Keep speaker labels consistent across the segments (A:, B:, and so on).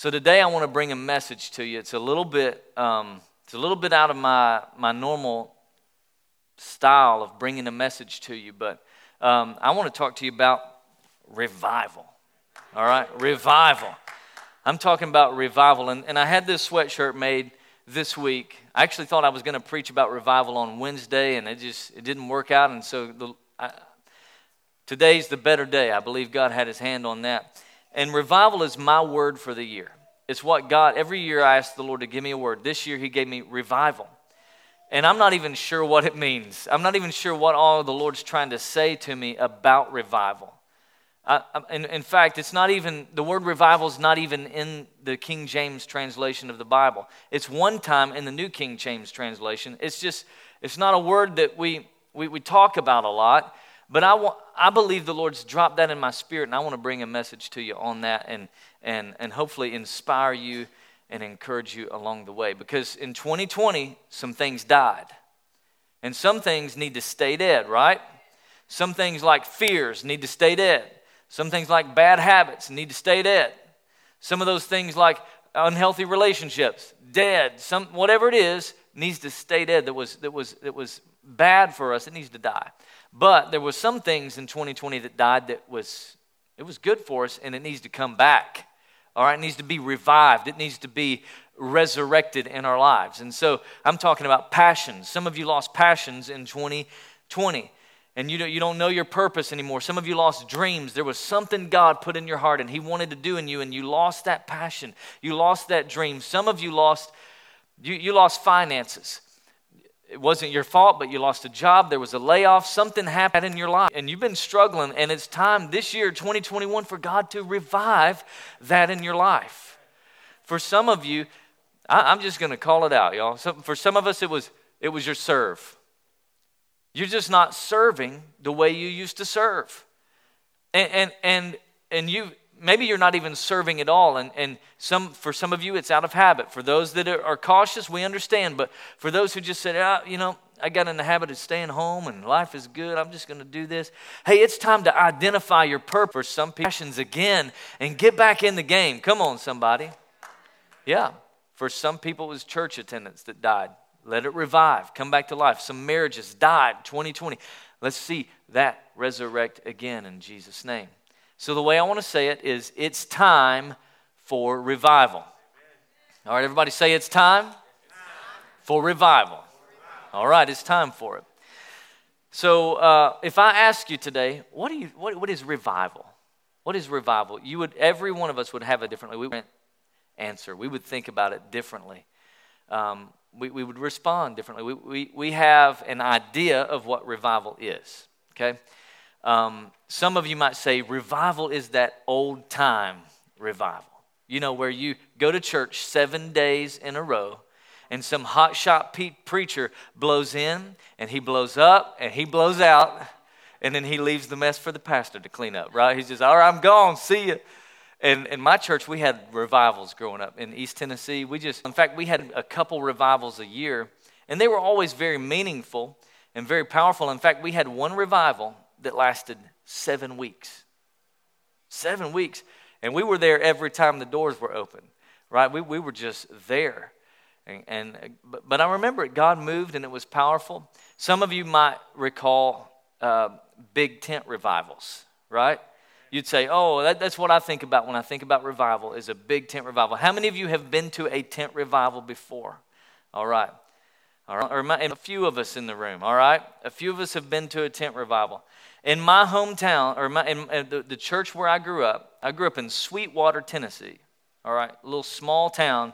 A: So today I want to bring a message to you. It's a little bit, um, it's a little bit out of my my normal style of bringing a message to you, but um, I want to talk to you about revival. All right, revival. I'm talking about revival, and, and I had this sweatshirt made this week. I actually thought I was going to preach about revival on Wednesday, and it just it didn't work out. And so the, I, today's the better day. I believe God had His hand on that. And revival is my word for the year. It's what God, every year I ask the Lord to give me a word. This year He gave me revival. And I'm not even sure what it means. I'm not even sure what all the Lord's trying to say to me about revival. I, in, in fact, it's not even, the word revival is not even in the King James translation of the Bible. It's one time in the New King James translation. It's just, it's not a word that we, we, we talk about a lot. But I, want, I believe the Lord's dropped that in my spirit, and I want to bring a message to you on that and, and, and hopefully inspire you and encourage you along the way. Because in 2020, some things died. And some things need to stay dead, right? Some things like fears need to stay dead. Some things like bad habits need to stay dead. Some of those things like unhealthy relationships, dead. Some whatever it is needs to stay dead that was that was that was bad for us, it needs to die. But there was some things in 2020 that died that was it was good for us and it needs to come back. All right, it needs to be revived. It needs to be resurrected in our lives. And so I'm talking about passions. Some of you lost passions in 2020 and you don't, you don't know your purpose anymore. Some of you lost dreams. There was something God put in your heart and He wanted to do in you, and you lost that passion. You lost that dream. Some of you lost, you, you lost finances it wasn't your fault, but you lost a job, there was a layoff, something happened in your life, and you've been struggling, and it's time this year, 2021, for God to revive that in your life. For some of you, I, am just going to call it out, y'all. So for some of us, it was it was your serve. You're just not serving the way you used to serve, and and and, and you maybe you're not even serving at all and, and some, for some of you it's out of habit. For those that are, cautious we understand but for those who just said ah, you know i got in the habit of staying home and life is good i'm just going to do this hey it's time to identify your purpose some passions again and get back in the game. Come on somebody. Yeah for some people it was church attendance that died. Let it revive. Come back to life. Some marriages died. 2020 let's see that resurrect again in jesus name so, the way I want to say it is it's time for revival. All right, everybody say it's time for revival. All right, it's time for it. So, uh, if I ask you today, what, do you, what, what is revival? What is revival? You would, every one of us would have a differently. We would answer. We would think about it differently. Um, we, we would respond differently. We, we, we have an idea of what revival is. Okay? Um, some of you might say revival is that old time revival. You know, where you go to church seven days in a row and some hotshot pe- preacher blows in and he blows up and he blows out and then he leaves the mess for the pastor to clean up, right? He's just, all right, I'm gone, see you. And in my church, we had revivals growing up in East Tennessee. We just, in fact, we had a couple revivals a year, and they were always very meaningful and very powerful. In fact, we had one revival that lasted seven weeks. Seven weeks. And we were there every time the doors were open, right? We, we were just there. And, and but, but I remember it, God moved and it was powerful. Some of you might recall uh, big tent revivals, right? You'd say, oh, that, that's what I think about when I think about revival is a big tent revival. How many of you have been to a tent revival before? All right. All right. Or a few of us in the room, all right? A few of us have been to a tent revival. In my hometown, or my, in, in the, the church where I grew up, I grew up in Sweetwater, Tennessee. All right, a little small town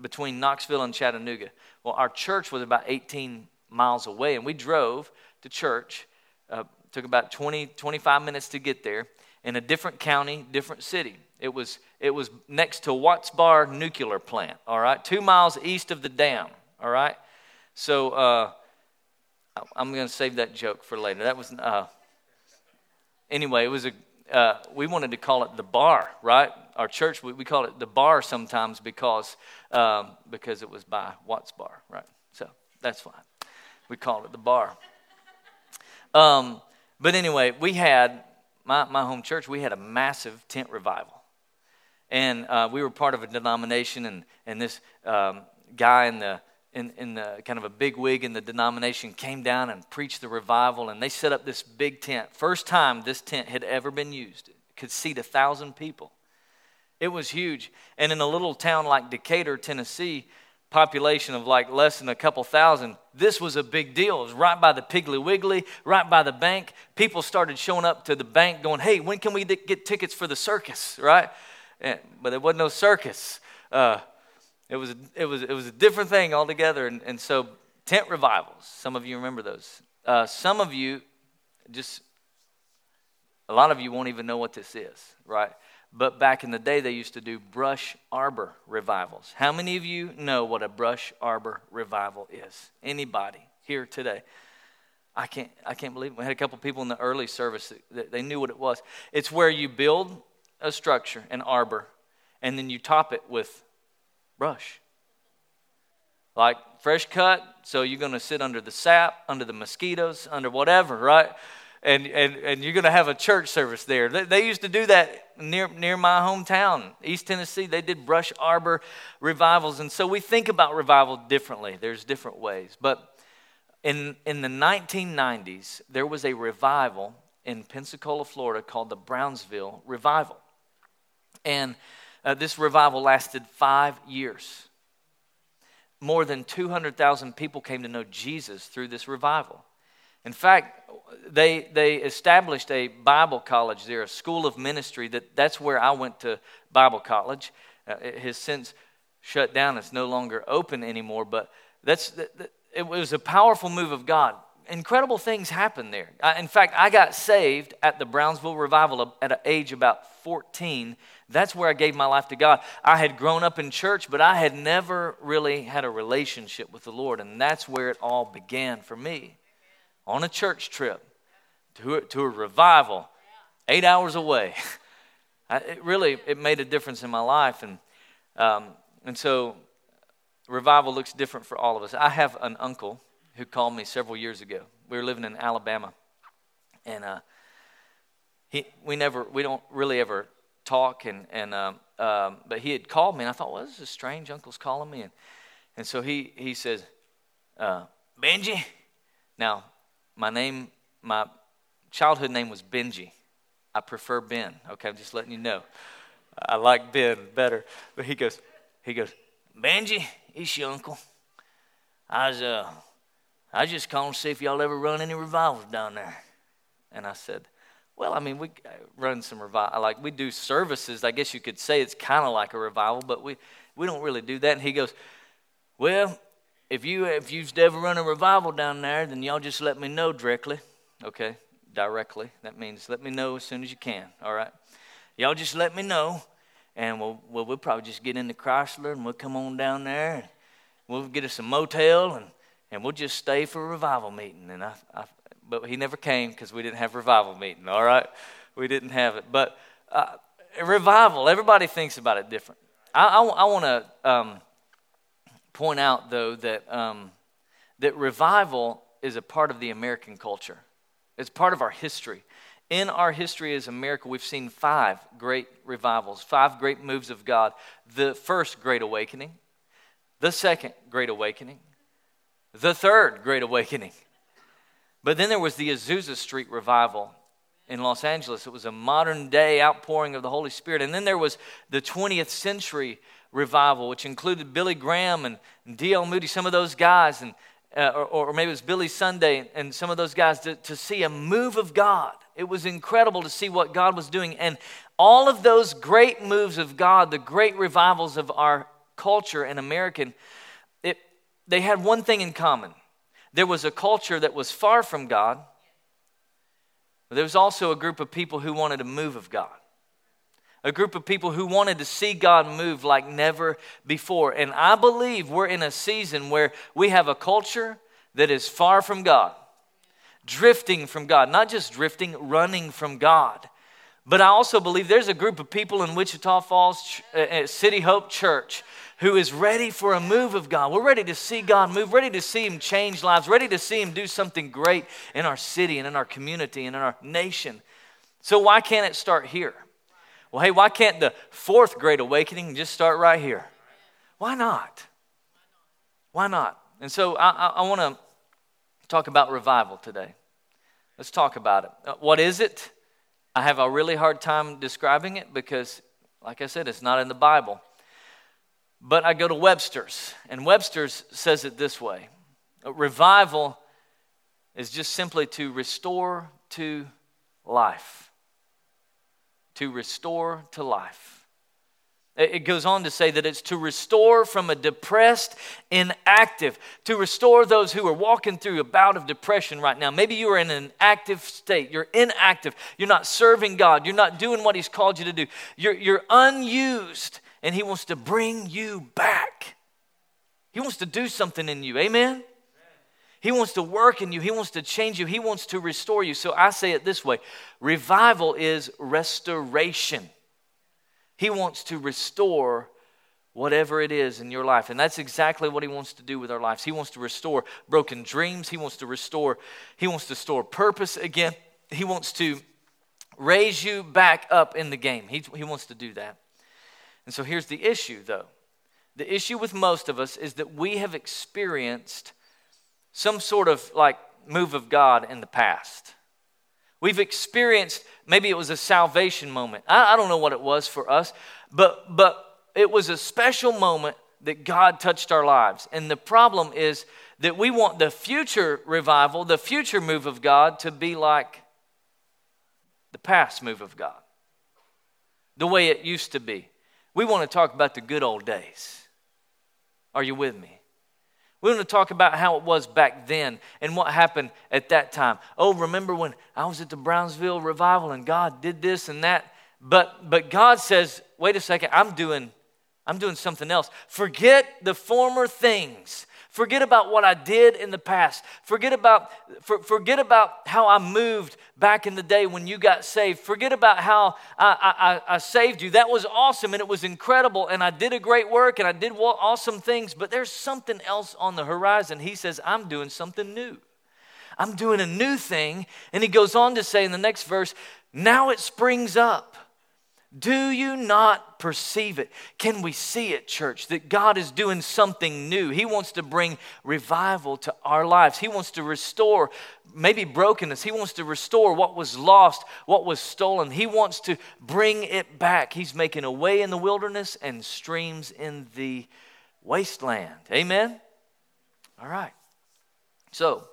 A: between Knoxville and Chattanooga. Well, our church was about 18 miles away, and we drove to church. Uh, took about 20, 25 minutes to get there in a different county, different city. It was, it was next to Watts Bar Nuclear Plant, all right, two miles east of the dam, all right? So uh, I'm going to save that joke for later. That was, uh, anyway, it was a, uh, we wanted to call it the bar, right? Our church, we, we call it the bar sometimes because, um, because it was by Watts Bar, right? So that's fine. We called it the bar. Um, but anyway, we had, my, my home church, we had a massive tent revival. and uh, we were part of a denomination, and, and this um, guy in the in, in the kind of a big wig in the denomination came down and preached the revival and they set up this big tent. First time this tent had ever been used. It could seat a thousand people. It was huge. And in a little town like decatur tennessee population of like less than a couple thousand this was a big deal. It was right by the piggly wiggly right by the bank. People started showing up to the bank going hey when can we get tickets for the circus? Right? And, but there wasn't no circus. Uh, it was, it was, it was a different thing altogether. And, and so, tent revivals, some of you remember those. Uh, some of you just, a lot of you won't even know what this is, right? But back in the day, they used to do brush arbor revivals. How many of you know what a brush arbor revival is? Anybody here today? I can't, I can't believe it. We had a couple people in the early service that, that they knew what it was. It's where you build a structure, an arbor, and then you top it with brush. Like fresh cut, so you're going to sit under the sap, under the mosquitoes, under whatever, right? And, and, and you're going to have a church service there. They, they, used to do that near, near my hometown, East Tennessee. They did brush arbor revivals. And so we think about revival differently. There's different ways. But in, in the 1990s, there was a revival in Pensacola, Florida called the Brownsville Revival. And uh, this revival lasted five years. More than 200,000 people came to know Jesus through this revival. In fact, they, they established a Bible college there, a school of ministry. That, that's where I went to Bible college. Uh, it has since shut down, it's no longer open anymore. But that's, it was a powerful move of God incredible things happened there. I, in fact, I got saved at the Brownsville revival at an age about 14 that's where I gave my life to God. I had grown up in church, but I had never really had a relationship with the Lord. And that's where it all began for me on a church trip to a, to a revival eight hours away. I, it really it made a difference in my life. And, um, and so revival looks different for all of us. I have an uncle who called me several years ago. We were living in Alabama. And uh, he, we never, we don't really ever talk, and, and um, um, but he had called me, and I thought, well, this is strange. Uncle's calling me, and, and so he he says, uh, Benji. Now, my name, my childhood name was Benji. I prefer Ben. Okay, I'm just letting you know. I like Ben better. But he goes, he goes, Benji, it's your uncle. I was uh, I was just calling to see if y'all ever run any revivals down there. And I said, well, I mean, we uh, run some revival, like we do services. I guess you could say it's kind of like a revival, but we, we don't really do that. And he goes, well, if you if you've ever run a revival down there, then y'all just let me know directly. Okay, directly. That means let me know as soon as you can. All right, y'all just let me know, and we'll we'll, we'll probably just get into Chrysler and we'll come on down there. And we'll get us a motel and and we'll just stay for a revival meeting. And I, I but he never came because we didn't have revival meeting, all right? We didn't have it. But uh, revival, everybody thinks about it different. I, I, I want to um, point out, though, that, um, that revival is a part of the American culture, it's part of our history. In our history as America, we've seen five great revivals, five great moves of God. The first Great Awakening, the second Great Awakening, the third Great Awakening, but then there was the Azusa Street revival in Los Angeles. It was a modern day outpouring of the Holy Spirit. And then there was the 20th century revival, which included Billy Graham and, D.L. Moody, some of those guys, and, uh, or, or, maybe it was Billy Sunday and some of those guys, to, to see a move of God. It was incredible to see what God was doing. And all of those great moves of God, the great revivals of our culture and American, it, they had one thing in common there was a culture that was far from God. But there was also a group of people who wanted a move of God. A group of people who wanted to see God move like never before. And I believe we're in a season where we have a culture that is far from God, drifting from God, not just drifting, running from God. But I also believe there's a group of people in Wichita Falls uh, uh, City Hope Church who is ready for a move of God. We're ready to see God move, ready to see Him change lives, ready to see Him do something great in our city and in our community and in our nation. So, why can't it start here? Well, hey, why can't the fourth great awakening just start right here? Why not? Why not? And so I, I, I want to talk about revival today. Let's talk about it. Uh, what is it? I have a really hard time describing it because, like I said, it's not in the Bible. But I go to Webster's, and Webster's says it this way Revival is just simply to restore to life. To restore to life. It goes on to say that it's to restore from a depressed, inactive, to restore those who are walking through a bout of depression right now. Maybe you are in an active state. You're inactive. You're not serving God. You're not doing what He's called you to do. You're, you're unused, and He wants to bring you back. He wants to do something in you. Amen? He wants to work in you. He wants to change you. He wants to restore you. So I say it this way revival is restoration. He wants to restore whatever it is in your life. And that's exactly what he wants to do with our lives. He wants to restore broken dreams. He wants to restore, he wants to store purpose again. He wants to raise you back up in the game. He, he wants to do that. And so here's the issue, though. The issue with most of us is that we have experienced some sort of like move of God in the past. We've experienced, maybe it was a salvation moment. I, I don't know what it was for us, but, but it was a special moment that God touched our lives. And the problem is that we want the future revival, the future move of God, to be like the past move of God, the way it used to be. We want to talk about the good old days. Are you with me? We want to talk about how it was back then and what happened at that time. Oh, remember when I was at the Brownsville revival and God did this and that? But but God says, "Wait a second, I'm doing I'm doing something else. Forget the former things. Forget about what I did in the past. Forget about, for, forget about how I moved back in the day when you got saved. Forget about how I, I, I saved you. That was awesome and it was incredible, and I did a great work and I did awesome things, but there's something else on the horizon. He says, I'm doing something new. I'm doing a new thing. And he goes on to say in the next verse, now it springs up. Do you not perceive it? Can we see it, church, that God is doing something new? He wants to bring revival to our lives. He wants to restore maybe brokenness. He wants to restore what was lost, what was stolen. He wants to bring it back. He's making a way in the wilderness and streams in the wasteland. Amen? All right. So,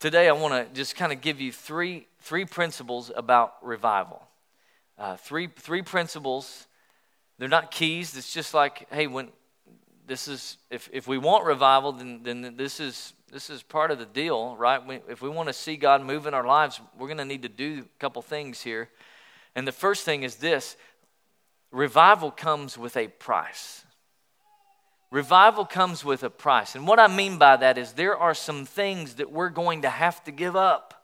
A: today I want to just kind of give you three, three principles about revival. Uh, three, three principles. They're not keys. It's just like, hey, when this is, if, if we want revival, then, then this is, this is part of the deal, right? We, if we want to see God move in our lives, we're going to need to do a couple things here. And the first thing is this revival comes with a price. Revival comes with a price. And what I mean by that is there are some things that we're going to have to give up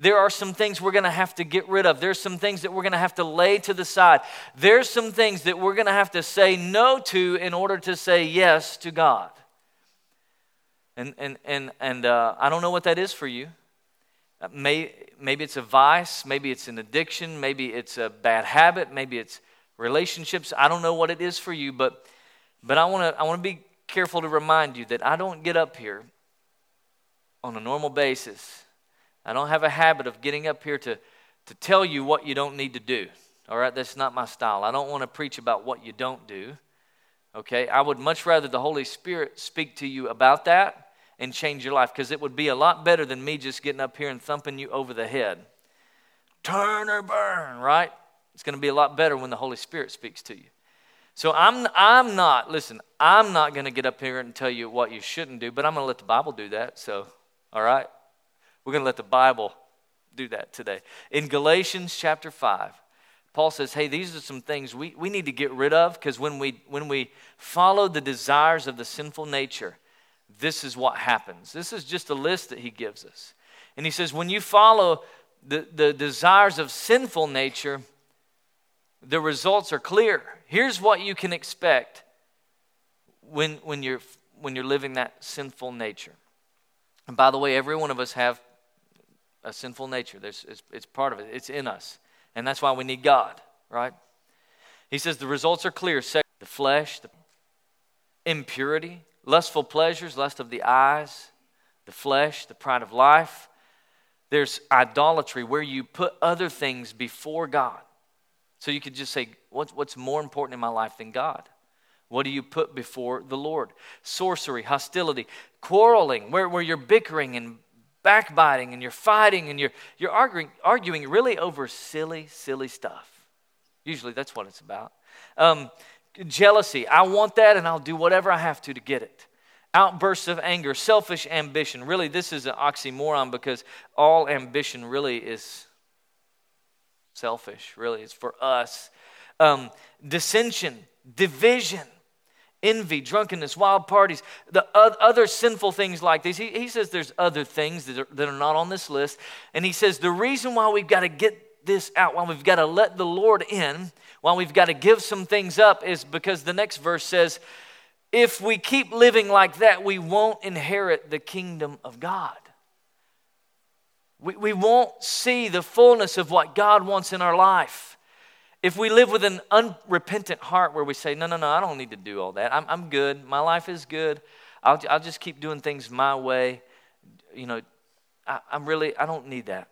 A: there are some things we're going to have to get rid of. There's some things that we're going to have to lay to the side. There's some things that we're going to have to say no to in order to say yes to God. And, and, and, and uh, I don't know what that is for you. Uh, may, maybe it's a vice, maybe it's an addiction, maybe it's a bad habit, maybe it's relationships. I don't know what it is for you, but, but I want to I wanna be careful to remind you that I don't get up here on a normal basis I don't have a habit of getting up here to, to tell you what you don't need to do. All right, that's not my style. I don't want to preach about what you don't do. Okay, I would much rather the Holy Spirit speak to you about that and change your life because it would be a lot better than me just getting up here and thumping you over the head. Turn or burn, right? It's going to be a lot better when the Holy Spirit speaks to you. So I'm, I'm not, listen, I'm not going to get up here and tell you what you shouldn't do, but I'm going to let the Bible do that. So, all right? We're going to let the Bible do that today. In Galatians chapter 5, Paul says, hey, these are some things we, we need to get rid of because when we, when we follow the desires of the sinful nature, this is what happens. This is just a list that he gives us. And he says, when you follow the, the desires of sinful nature, the results are clear. Here's what you can expect when, when, you're, when you're living that sinful nature. And by the way, every one of us have a sinful nature. There's, it's, it's part of it, it's in us. And that's why we need God. right? He says the results are clear the flesh, the impurity, lustful pleasures, lust of the eyes, the flesh, the pride of life. There's idolatry where you put other things before God. So you could just say, what's, what's more important in my life than God? What do you put before the Lord? Sorcery, hostility, quarreling, where, where you're bickering and backbiting and you're fighting and you're, you're arguing, arguing really over silly, silly stuff. Usually that's what it's about. Um, jealousy, I want that and I'll do whatever I have to to get it. Outbursts of anger, selfish ambition. Really, this is an oxymoron because all ambition really is selfish, really. It's for us. Um, dissension, division, envy, drunkenness, wild parties, the other sinful things like these. He, he says there's other things that are, that are not on this list. And he says the reason why we've got to get this out, why we've got to let the Lord in, why we've got to give some things up, is because the next verse says, if we keep living like that, we won't inherit the kingdom of God. We, we won't see the fullness of what God wants in our life. If we live with an unrepentant heart where we say, no, no, no, I don't need to do all that. I'm, I'm good. My life is good. I'll, I'll just keep doing things my way. You know, I, I'm really, I don't need that.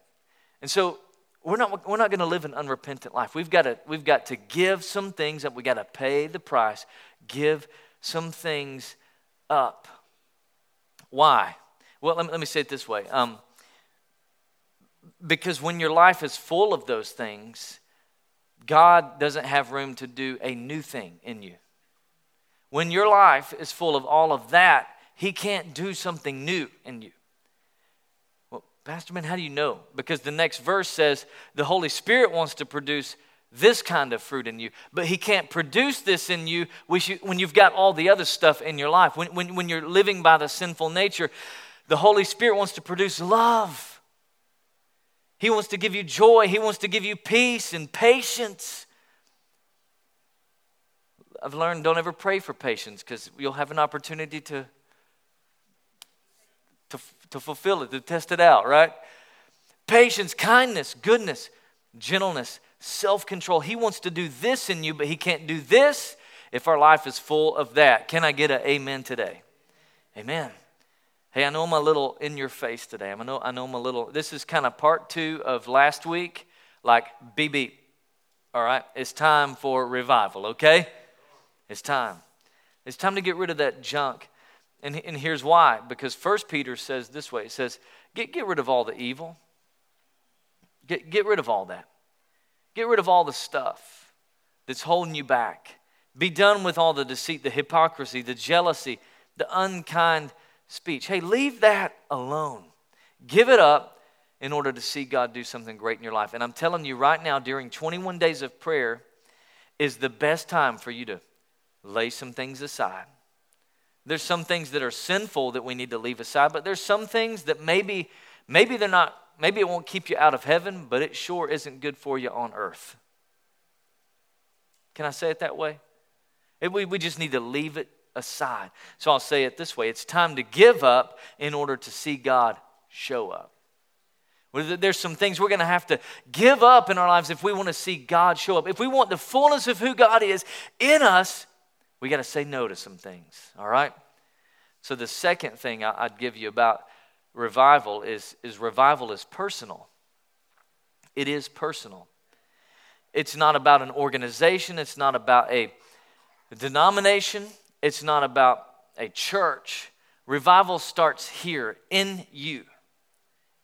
A: And so we're not, we're not going to live an unrepentant life. We've got, to, we've got to give some things up. We've got to pay the price, give some things up. Why? Well, let me, let me say it this way. Um, because when your life is full of those things, God doesn't have room to do a new thing in you. When your life is full of all of that, He can't do something new in you. Well, Pastor Man, how do you know? Because the next verse says the Holy Spirit wants to produce this kind of fruit in you, but He can't produce this in you when you've got all the other stuff in your life. When, when, when you're living by the sinful nature, the Holy Spirit wants to produce love he wants to give you joy. He wants to give you peace and patience. I've learned don't ever pray for patience because you'll have an opportunity to, to, to fulfill it, to test it out, right? Patience, kindness, goodness, gentleness, self control. He wants to do this in you, but He can't do this if our life is full of that. Can I get an amen today? Amen. Hey, I know I'm a little in your face today. I know, I know I'm a little, this is kind of part two of last week, like beep beep. All right, it's time for revival, okay? It's time. It's time to get rid of that junk. And, and here's why because First Peter says this way it says, get, get rid of all the evil, get, get rid of all that, get rid of all the stuff that's holding you back. Be done with all the deceit, the hypocrisy, the jealousy, the unkind speech. Hey, leave that alone. Give it up in order to see God do something great in your life. And I'm telling you right now, during 21 days of prayer is the best time for you to lay some things aside. There's some things that are sinful that we need to leave aside, but there's some things that maybe maybe they're not maybe it won't keep you out of heaven, but it sure isn't good for you on earth. Can I say it that way? We, we just need to leave it aside. So I'll say it this way it's time to give up in order to see God show up. There's some things we're going to have to give up in our lives if we want to see God show up. If we want the fullness of who God is in us, we got to say no to some things, all right? So the second thing I'd give you about revival is, is revival is personal. It is personal. It's not about an organization, it's not about a denomination, it's not about a church. Revival starts here in you,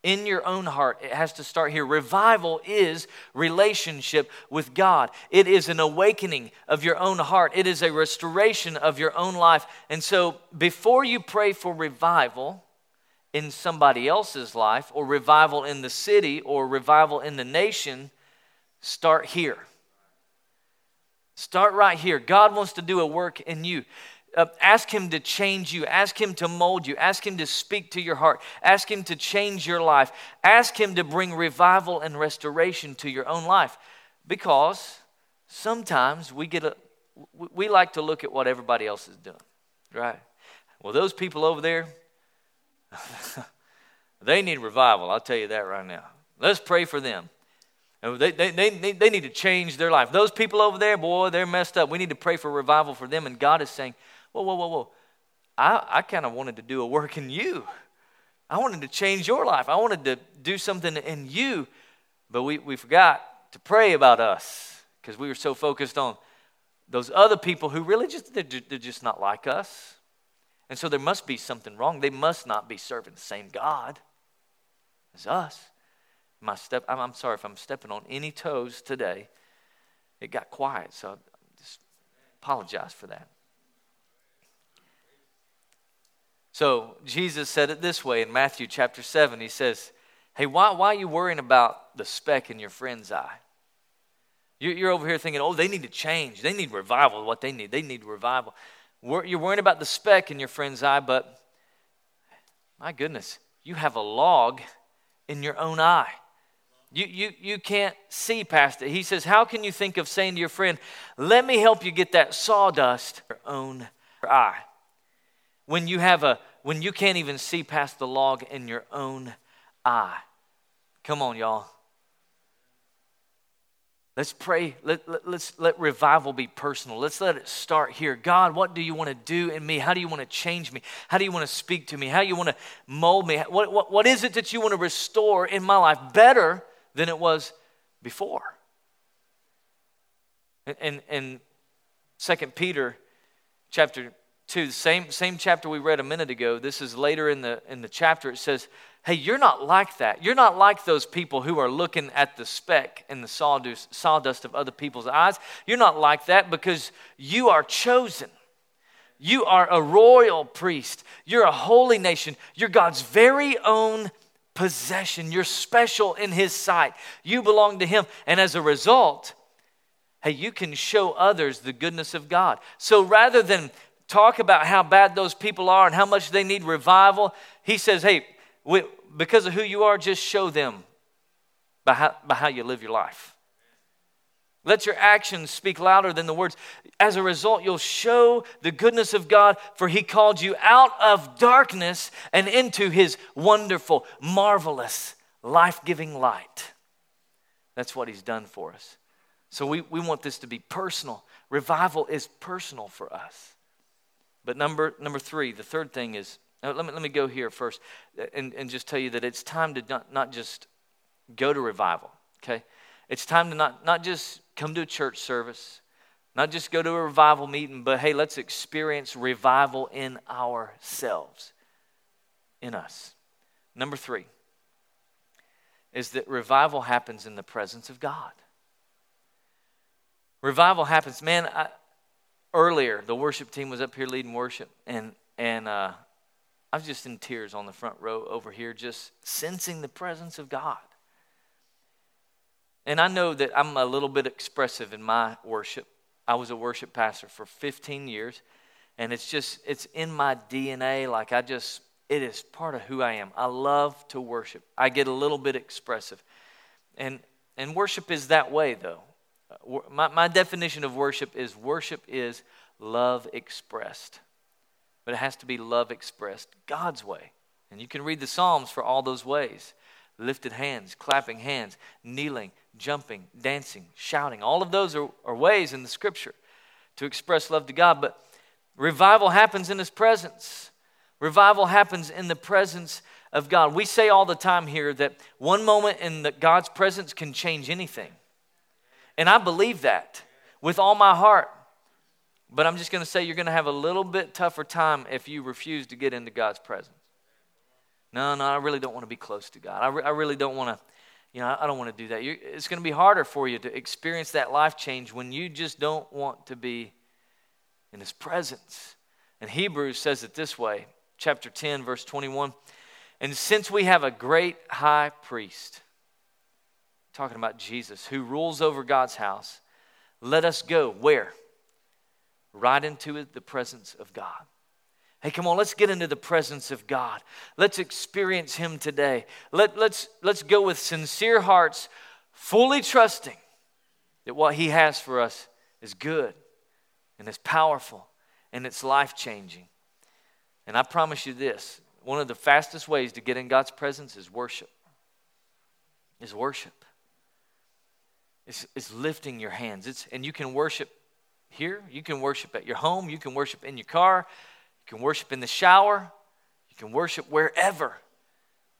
A: in your own heart. It has to start here. Revival is relationship with God, it is an awakening of your own heart, it is a restoration of your own life. And so, before you pray for revival, in somebody else's life, or revival in the city, or revival in the nation, start here. Start right here. God wants to do a work in you. Uh, ask Him to change you. Ask Him to mold you. Ask Him to speak to your heart. Ask Him to change your life. Ask Him to bring revival and restoration to your own life. Because sometimes we get a, we like to look at what everybody else is doing, right? Well, those people over there, they need revival. I'll tell you that right now. Let's pray for them. They, they, they, they need to change their life. Those people over there, boy, they're messed up. We need to pray for revival for them. And God is saying, whoa, whoa, whoa, whoa. I, I kind of wanted to do a work in you. I wanted to change your life. I wanted to do something in you. But we, we forgot to pray about us because we were so focused on those other people who really just, they're, they're just not like us. And so there must be something wrong. They must not be serving the same God as us. My step, I'm, I'm sorry if I'm stepping on any toes today. It got quiet, so I just apologize for that. So Jesus said it this way in Matthew chapter 7. He says, Hey, why, why are you worrying about the speck in your friend's eye? You're over here thinking, oh, they need to change. They need revival. What they need, they need revival. You're worrying about the speck in your friend's eye, but my goodness, you have a log in your own eye. You, you, you can't see past it. He says, How can you think of saying to your friend, Let me help you get that sawdust in your own eye? When you have a when you can't even see past the log in your own eye. Come on, y'all. Let's pray. Let, let, let's let revival be personal. Let's let it start here. God, what do you want to do in me? How do you want to change me? How do you want to speak to me? How do you want to mold me? What, what, what is it that you want to restore in my life better than it was before? And, in 2 Peter chapter 2, the same, same chapter we read a minute ago, this is later in the, in the chapter, it says, Hey, you're not like that. You're not like those people who are looking at the speck in the sawdust, sawdust of other people's eyes. You're not like that because you are chosen. You are a royal priest. You're a holy nation. You're God's very own possession. You're special in His sight. You belong to Him. And as a result, hey, you can show others the goodness of God. So rather than talk about how bad those people are and how much they need revival, He says, hey, we, because of who you are, just show them by how, by how you live your life. Let your actions speak louder than the words. As a result, you'll show the goodness of God, for He called you out of darkness and into His wonderful, marvelous, life giving light. That's what He's done for us. So we, we want this to be personal. Revival is personal for us. But number, number three, the third thing is uh, let me, let me go here first uh, and, and just tell you that it's time to not, not just go to revival, okay? It's time to not, not just come to a church service, not just go to a revival meeting, but hey, let's experience revival in ourselves, in us. Number three is that revival happens in the presence of God. Revival happens, man. I, earlier, the worship team was up here leading worship, and and uh, I was just in tears on the front row over here, just sensing the presence of God. And I know that I'm a little bit expressive in my worship. I was a worship pastor for 15 years, and it's just, it's in my DNA. Like I just, it is part of who I am. I love to worship. I get a little bit expressive. And, and worship is that way, though. My, my definition of worship is worship is love expressed but it has to be love expressed God's way. And you can read the Psalms for all those ways lifted hands, clapping hands, kneeling, jumping, dancing, shouting. All of those are, are ways in the scripture to express love to God. But revival happens in His presence. Revival happens in the presence of God. We say all the time here that one moment in the, God's presence can change anything. And I believe that with all my heart. But I'm just going to say you're going to have a little bit tougher time if you refuse to get into God's presence. No, no, I really don't want to be close to God. I, re- I really don't want to, you know, I, don't want to do that. You're, it's going to be harder for you to experience that life change when you just don't want to be in His presence. And Hebrews says it this way, chapter 10, verse 21. And since we have a great high priest, talking about Jesus, who rules over God's house, let us go where? right into the presence of God. Hey, come on, let's get into the presence of God. Let's experience Him today. Let, let's, let's go with sincere hearts, fully trusting that what He has for us is good and it's powerful and it's life changing. And I promise you this one of the fastest ways to get in God's presence is worship. Is worship. It's, is lifting your hands. It's, and you can worship here, you can worship at your home, you can worship in your car, you can worship in the shower, you can worship wherever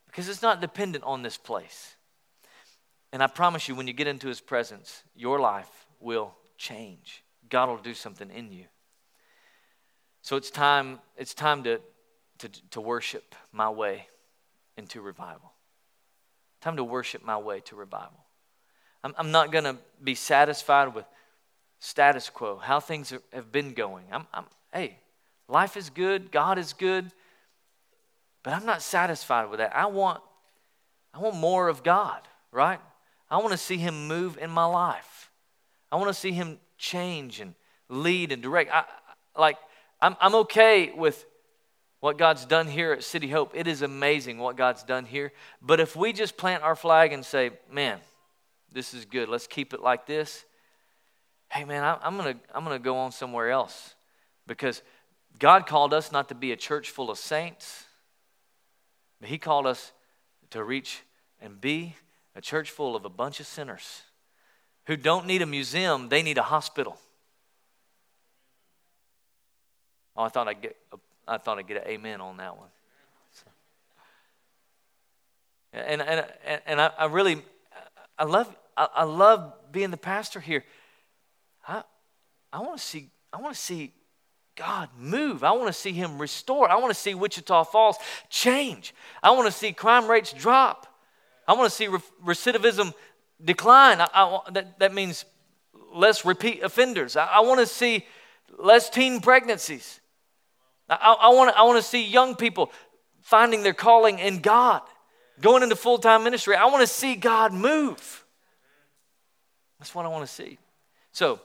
A: because it's not dependent on this place. And I promise you, when you get into His presence, your life will change. God will do something in you. So it's time, it's time to, to, to worship my way into revival. Time to worship my way to revival. I'm, I'm not going to be satisfied with status quo, how things have been going. I'm, I'm, hey, life is good, God is good, but I'm not satisfied with that. I want, I want more of God, right? I want to see Him move in my life. I want to see Him change and lead and direct. I, like, I'm, I'm okay with what God's done here at City Hope. It is amazing what God's done here. But if we just plant our flag and say, man, this is good, let's keep it like this, hey, man, I, I'm to I'm to go on somewhere else because God called us not to be a church full of saints, but He called us to reach and be a church full of a bunch of sinners who don't need a museum, they need a hospital. Oh, I thought I'd get, I thought I'd get an amen on that one. So. And, and, and I, I really, I love, I love being the pastor here. I, I want to see, I want to see God move. I want to see Him restore. I want to see Wichita Falls change. I want to see crime rates drop. I want to see recidivism decline. I, I, that, that means less repeat offenders. I, I want to see less teen pregnancies. I, I, want I want to see young people finding their calling in God, going into full time ministry. I want to see God move. That's what I want to see. So,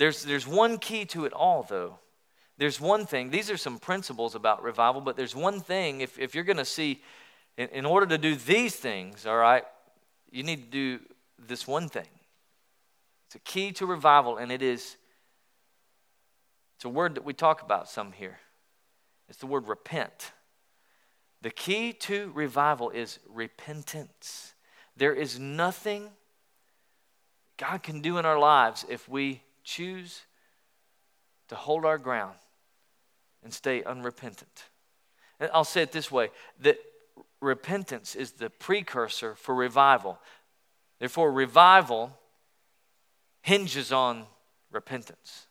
A: there's, there's one key to it all, though. There's one thing, these are some principles about revival, but there's one thing, if, if you're going to see, in, in order to do these things, all right, you need to do this one thing. It's a key to revival, and it is it's a word that we talk about some here. It's the word repent. The key to revival is repentance. There is nothing God can do in our lives if we choose to hold our ground and stay unrepentant. And I'll say it this way that repentance is the precursor for revival. Therefore, revival hinges on repentance.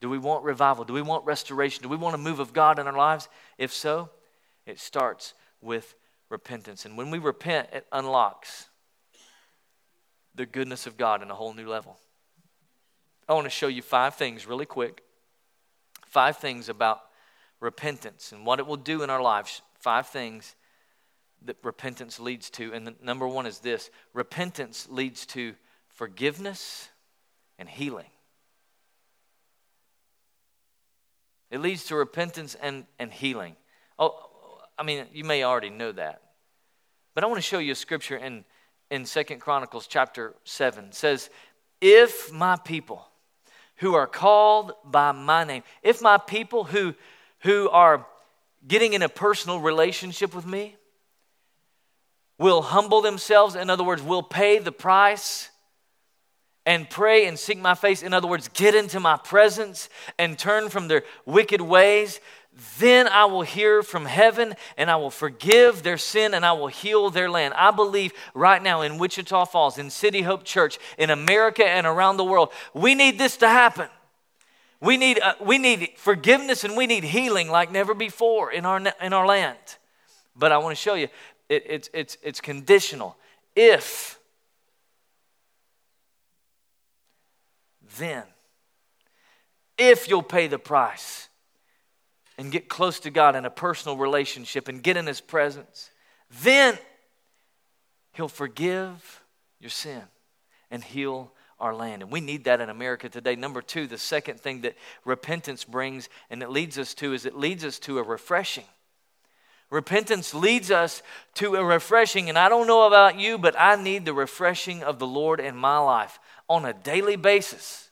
A: Do we want revival? Do we want restoration? Do we want a move of God in our lives? If so, it starts with repentance. And when we repent, it unlocks the goodness of God in a whole new level. I want to show you five things really quick. Five things about repentance and what it will do in our lives. Five things that repentance leads to. And the, number one is this repentance leads to forgiveness and healing. It leads to repentance and, and healing. Oh, I mean, you may already know that. But I want to show you a scripture in, in Second Chronicles chapter 7. It says, If my people who are called by my name, if my people who, who are getting in a personal relationship with me will humble themselves, in other words, will pay the price and pray and seek my face, in other words, get into my presence and turn from their wicked ways, then I will hear from heaven and I will forgive their sin and I will heal their land. I believe right now in Wichita Falls, in City Hope Church, in America and around the world, we need this to happen. We need, uh, we need forgiveness and we need healing like never before in our, in our land. But I want to show you, it, it's, it's, it's conditional. If then. If you'll pay the price and get close to God in a personal relationship and get in His presence, then He'll forgive your sin and heal our land. And we need that in America today. Number two, the second thing that repentance brings and it leads us to is it leads us to a refreshing. Repentance leads us to a refreshing, and I don't know about you, but I need the refreshing of the Lord in my life on a daily basis.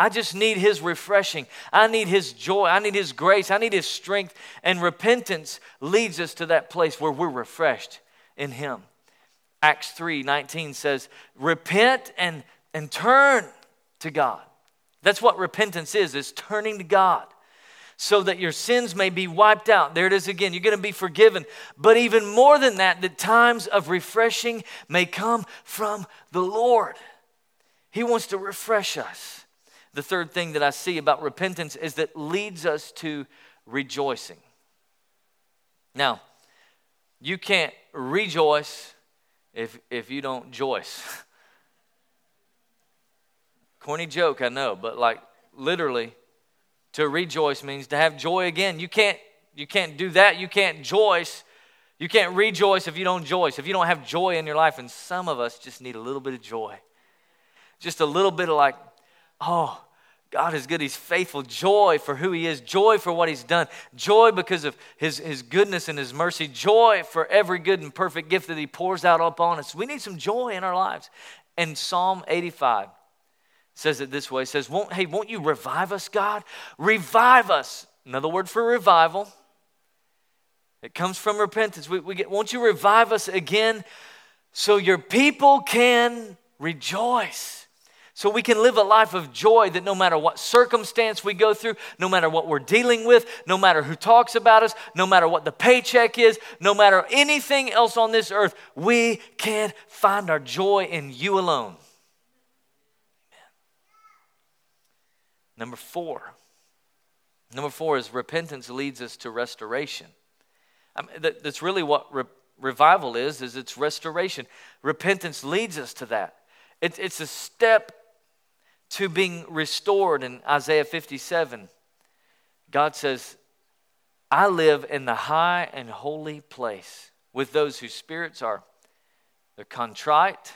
A: I just need His refreshing. I need His joy. I need His grace. I need His strength. And repentance leads us to that place where we're refreshed in Him. Acts 3 19 says, Repent and, and turn to God. That's what repentance is, is turning to God so that your sins may be wiped out. There it is again. You're going to be forgiven. But even more than that, that times of refreshing may come from the Lord. He wants to refresh us. The third thing that I see about repentance is that leads us to rejoicing. Now, you can't rejoice if, if you don't joyce. Corny joke, I know, but like literally, to rejoice means to have joy again. You can't, you can't do that. You can't joyce. You can't rejoice if you don't joyce, if you don't have joy in your life. And some of us just need a little bit of joy. Just a little bit of like, oh, God is good. He's faithful. Joy for who He is. Joy for what He's done. Joy because of His, his goodness and His mercy. Joy for every good and perfect gift that He pours out upon us. We need some joy in our lives. And Psalm 85 says it this way. It says, won't, hey, won't you revive us, God? Revive us. Another word for revival. It comes from repentance. We, we get, won't you revive us again so your people can rejoice? So we can live a life of joy that no matter what circumstance we go through, no matter what we're dealing with, no matter who talks about us, no matter what the paycheck is, no matter anything else on this earth, we can find our joy in you alone. Number four. Number four is repentance leads us to restoration. I mean, that, that's really what re- revival is, is it's restoration. Repentance leads us to that. It, it's a step to being restored in Isaiah 57. God says, I live in the high and holy place with those whose spirits are they're contrite.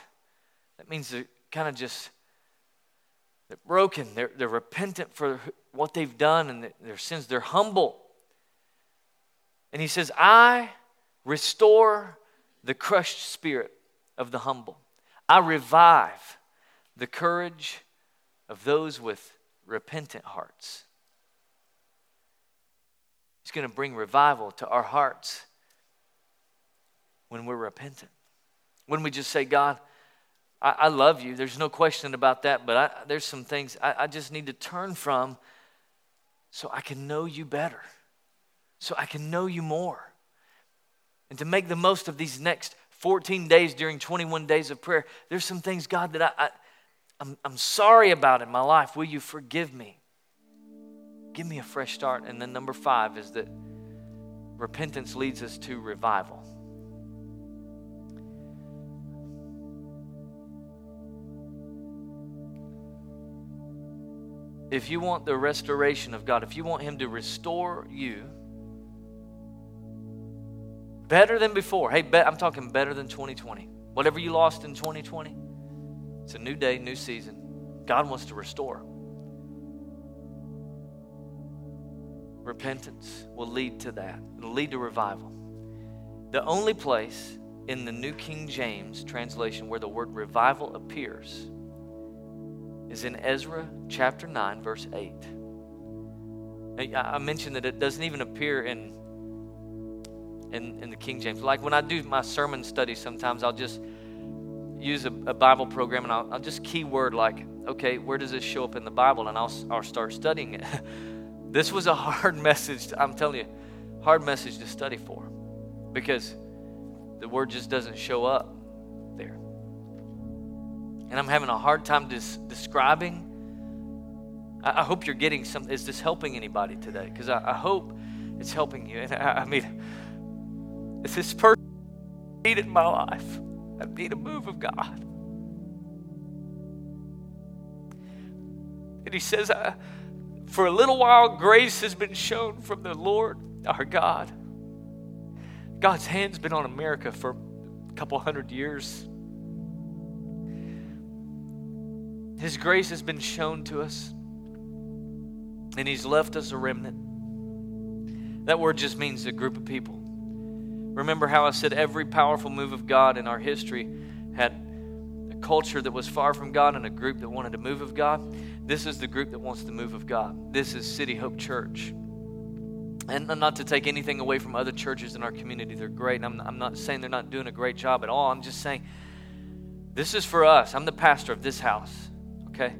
A: That means they're kind of just they're broken. They're, they're repentant for what they've done and their sins. They're humble. And he says, I restore the crushed spirit of the humble. I revive the courage of those with repentant hearts. He's going to bring revival to our hearts when we're repentant. When we just say, God, I, I love you. There's no question about that, but I, there's some things I, I just need to turn from so I can know you better, so I can know you more. And to make the most of these next 14 days during 21 days of prayer, there's some things, God, that I, I I'm, I'm sorry about it in my life. Will you forgive me? Give me a fresh start. And then number five is that repentance leads us to revival. If you want the restoration of God, if you want Him to restore you better than before, hey, I'm talking better than 2020. Whatever you lost in 2020, it's a new day, new season. God wants to restore. Repentance will lead to that, it'll lead to revival. The only place in the New King James translation where the word revival appears is in Ezra chapter 9, verse 8. I mentioned that it doesn't even appear in, in, in the King James. Like when I do my sermon study, sometimes I'll just use a, a Bible program and I'll, I'll, just keyword like, okay, where does this show up in the Bible? And I'll, I'll start studying it. this was a hard message, to, I'm telling you, hard message to study for because the word just doesn't show up there. And I'm having a hard time dis- describing. I, I, hope you're getting some. Is this helping anybody today? Because I, I, hope it's helping you. And I, I mean, if this person needed in my life, I need a move of God. And he says, For a little while, grace has been shown from the Lord our God. God's hand's been on America for a couple hundred years. His grace has been shown to us, and He's left us a remnant. That word just means a group of people. Remember how I said every powerful move of God in our history had a culture that was far from God and a group that wanted to move of God? This is the group that wants the move of God. This is City Hope Church. and not to take anything away from other churches in our community, they're great. And I'm, I'm not saying they're not doing a great job at all. I'm just saying this is for us. I'm the pastor of this house, okay?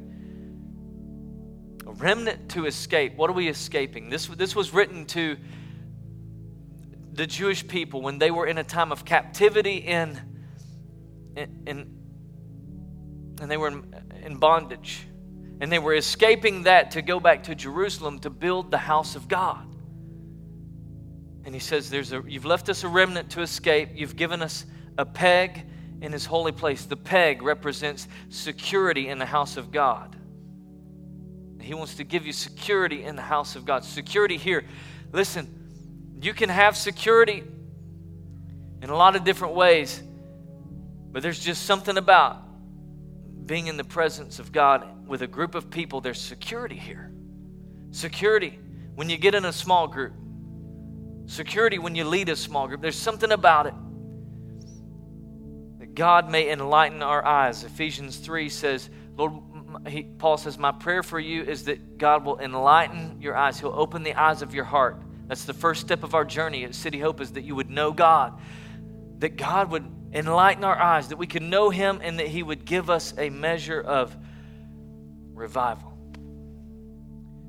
A: A remnant to escape. What are we escaping? This, this was written to the Jewish people when they were in a time of captivity in, in, in and they were in, in bondage. And they were escaping that to go back to Jerusalem to build the house of God. And he says, There's a, You've left us a remnant to escape. You've given us a peg in his holy place. The peg represents security in the house of God. He wants to give you security in the house of God. Security here. Listen, you can have security in a lot of different ways, but there's just something about being in the presence of God with a group of people. There's security here. Security when you get in a small group, security when you lead a small group. There's something about it that God may enlighten our eyes. Ephesians 3 says, Lord, he, Paul says, My prayer for you is that God will enlighten your eyes. He'll open the eyes of your heart. That's the first step of our journey at City Hope is that you would know God, that God would enlighten our eyes, that we could know Him, and that He would give us a measure of revival.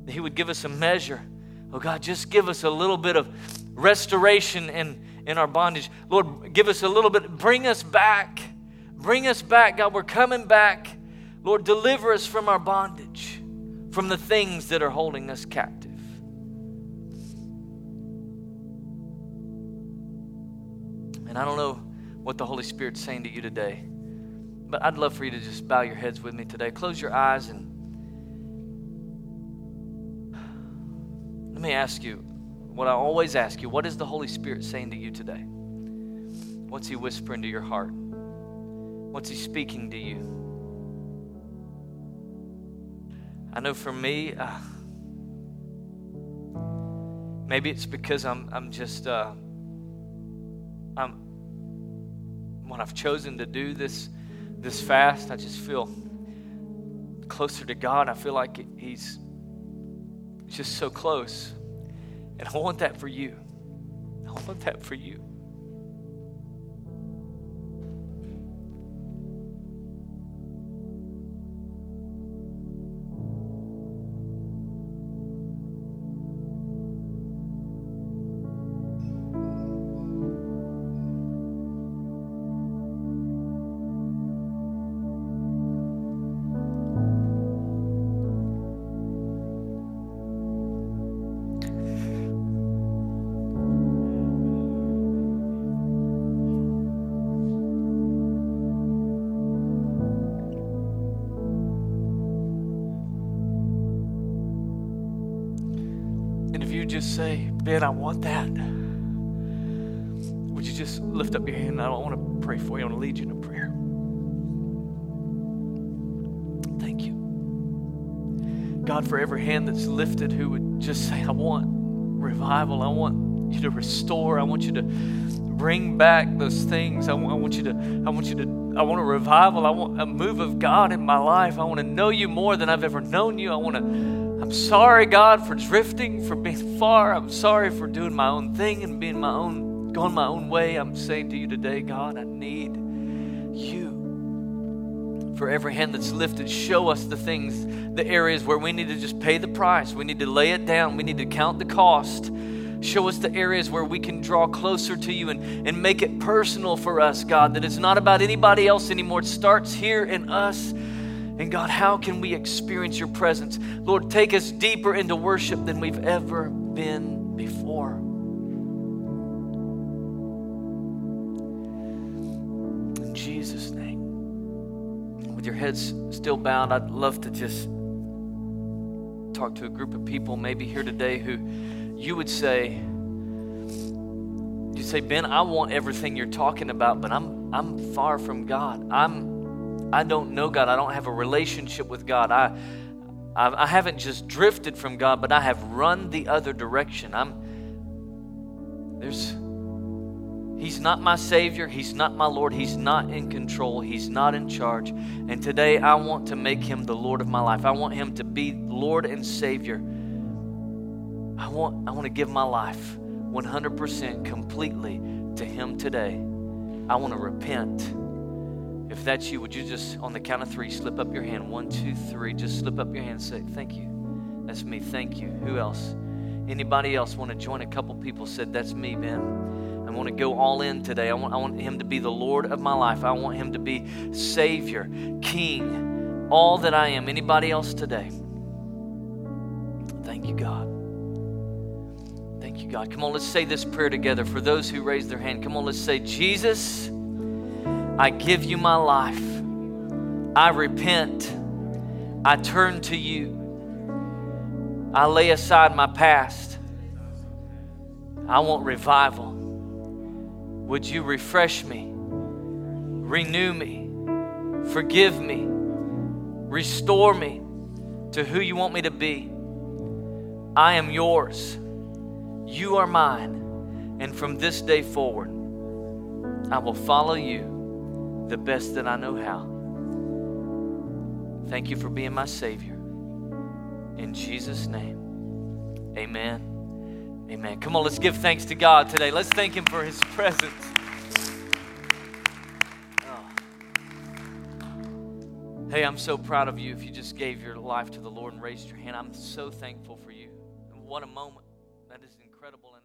A: That He would give us a measure. Oh God, just give us a little bit of restoration in, in our bondage. Lord, give us a little bit, bring us back. Bring us back, God. We're coming back. Lord, deliver us from our bondage, from the things that are holding us captive. And I don't know what the Holy Spirit's saying to you today, but I'd love for you to just bow your heads with me today. Close your eyes and let me ask you what I always ask you what is the Holy Spirit saying to you today? What's He whispering to your heart? What's He speaking to you? I know for me, uh, maybe it's because I'm, I'm just, uh, I'm, when I've chosen to do this, this fast, I just feel closer to God. I feel like He's just so close. And I want that for you. I want that for you. Say, Ben, I want that? Would you just lift up your hand? I want to pray for you. I want to lead you in a prayer. Thank you. God, for every hand that's lifted who would just say, I want revival. I want you to restore. I want you to bring back those things. I I want you to, I want you to, I want a revival. I want a move of God in my life. I want to know you more than I've ever known you. I want to I'm sorry, God, for drifting, for being far. I'm sorry for doing my own thing and being my own, going my own way. I'm saying to you today, God, I need you. For every hand that's lifted, show us the things, the areas where we need to just pay the price. We need to lay it down. We need to count the cost. Show us the areas where we can draw closer to you and, and make it personal for us, God, that it's not about anybody else anymore. It starts here in us and God, how can we experience your presence? Lord, take us deeper into worship than we've ever been before. In Jesus' name. With your heads still bound, I'd love to just talk to a group of people maybe here today who you would say, you say, Ben, I want everything you're talking about, but I'm I'm far from God. I'm I don't know God. I don't have a relationship with God. I, I, I haven't just drifted from God, but I have run the other direction. I'm there's He's not my Savior. He's not my Lord. He's not in control. He's not in charge. And today I want to make Him the Lord of my life. I want Him to be Lord and Savior. I want, I want to give my life 100% completely to Him today. I want to repent. If that's you, would you just, on the count of three, slip up your hand? One, two, three. Just slip up your hand and say, Thank you. That's me. Thank you. Who else? Anybody else want to join? A couple people said, That's me, Ben. I want to go all in today. I want, I want Him to be the Lord of my life. I want Him to be Savior, King, all that I am. Anybody else today? Thank you, God. Thank you, God. Come on, let's say this prayer together. For those who raise their hand, come on, let's say, Jesus, I give you my life. I repent. I turn to you. I lay aside my past. I want revival. Would you refresh me, renew me, forgive me, restore me to who you want me to be? I am yours. You are mine. And from this day forward, I will follow you the best that I know how. Thank you for being my Savior. In Jesus' name, amen. Amen. Come on, let's give thanks to God today. Let's thank Him for His presence. Oh. Hey, I'm so proud of you if you just gave your life to the Lord and raised your hand. I'm so thankful for you. And what a moment. That is incredible.